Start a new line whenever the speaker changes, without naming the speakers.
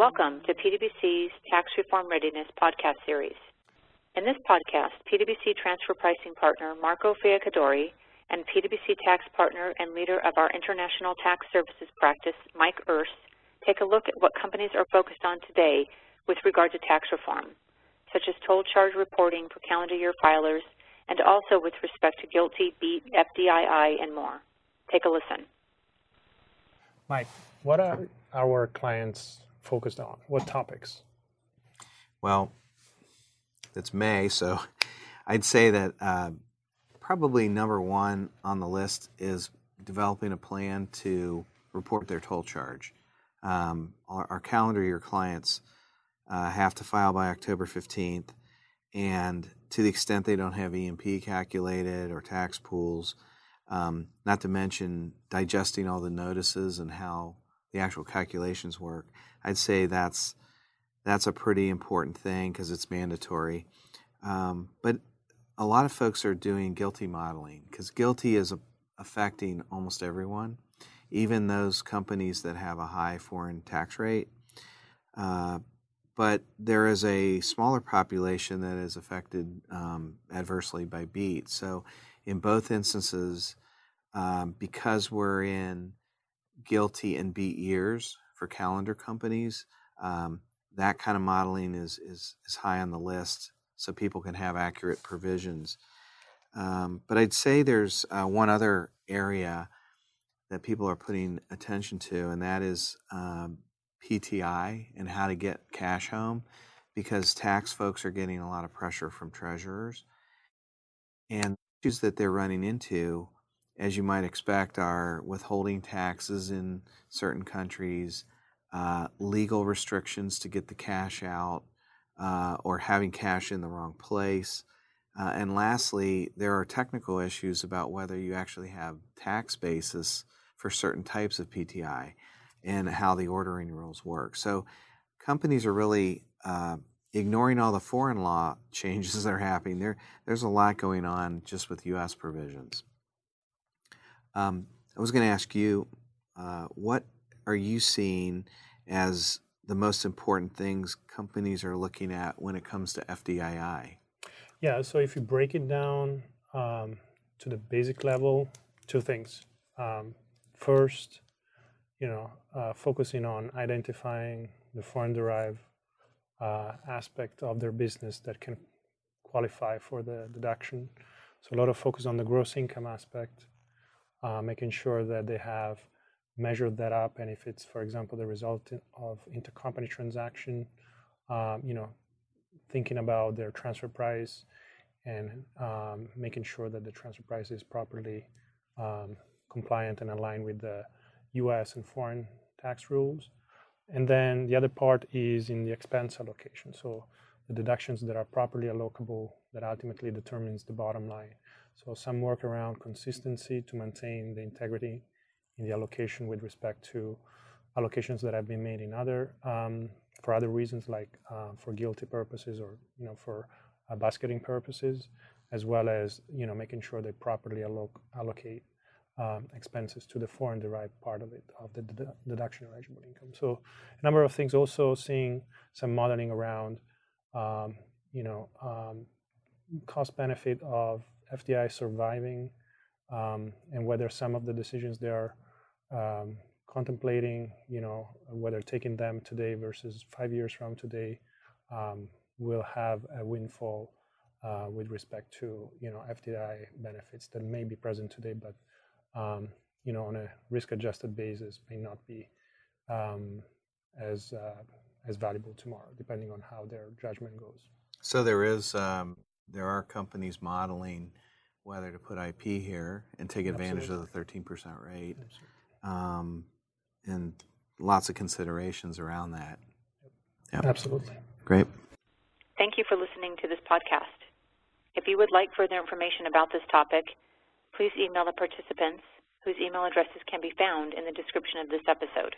Welcome to PwC's Tax Reform Readiness podcast series. In this podcast, PwC transfer pricing partner Marco Fiaccadori and PwC tax partner and leader of our international tax services practice, Mike Erce, take a look at what companies are focused on today with regard to tax reform, such as toll charge reporting for calendar year filers, and also with respect to GILTI, BEAT, FDII, and more. Take a listen.
Mike, what are our clients focused on? What topics?
Well, it's May, so I'd say that uh, probably number one on the list is developing a plan to report their toll charge. Um, our, our, calendar year clients uh, have to file by October 15th, and to the extent they don't have E&P calculated or tax pools, um, not to mention digesting all the notices and how the actual calculations work. I'd say that's that's a pretty important thing because it's mandatory. Um, but a lot of folks are doing GILTI modeling because GILTI is a, affecting almost everyone, even those companies that have a high foreign tax rate. Uh, but there is a smaller population that is affected um, adversely by BEAT. So, in both instances, um, because we're in GILTI and BEAT years for calendar companies, um, that kind of modeling is, is, is high on the list so people can have accurate provisions. Um, but I'd say there's uh, one other area that people are putting attention to, and that is um, PTI and how to get cash home because tax folks are getting a lot of pressure from treasurers. And issues that they're running into as you might expect, are withholding taxes in certain countries, uh, legal restrictions to get the cash out, uh, or having cash in the wrong place. Uh, and lastly, there are technical issues about whether you actually have tax basis for certain types of PTI and how the ordering rules work. So companies are really uh, ignoring all the foreign law changes that are happening. There, there's a lot going on just with U.S. provisions. Um, I was going to ask you, uh, what are you seeing as the most important things companies are looking at when it comes to FDII?
Yeah, so if you break it down um, to the basic level, two things. Um, first, you know, uh, focusing on identifying the foreign derived uh, aspect of their business that can qualify for the deduction. So a lot of focus on the gross income aspect, uh, making sure that they have measured that up, and if it's, for example, the result of intercompany transaction, um, you know, thinking about their transfer price and um, making sure that the transfer price is properly um, compliant and aligned with the U.S. and foreign tax rules. And then the other part is in the expense allocation. So the deductions that are properly allocable that ultimately determines the bottom line. So some work around consistency to maintain the integrity in the allocation with respect to allocations that have been made in other um, for other reasons like uh, for GILTI purposes or you know for uh, basketing purposes, as well as you know making sure they properly alloc- allocate um, expenses to the foreign derived part of it of the deduction eligible income. So a number of things. Also seeing some modeling around um, you know um, cost benefit of FDI surviving um, and whether some of the decisions they are um, contemplating, you know, whether taking them today versus five years from today um, will have a windfall uh, with respect to, you know, FDI benefits that may be present today, but, um, you know, on a risk-adjusted basis may not be as uh, as valuable tomorrow, depending on how their judgment goes.
So there is um, there are companies modeling whether to put IP here and take advantage Absolutely. of the 13% rate. Um, and lots of considerations around that.
Yep. Absolutely.
Great.
Thank you for listening to this podcast. If you would like further information about this topic, please email the participants whose email addresses can be found in the description of this episode.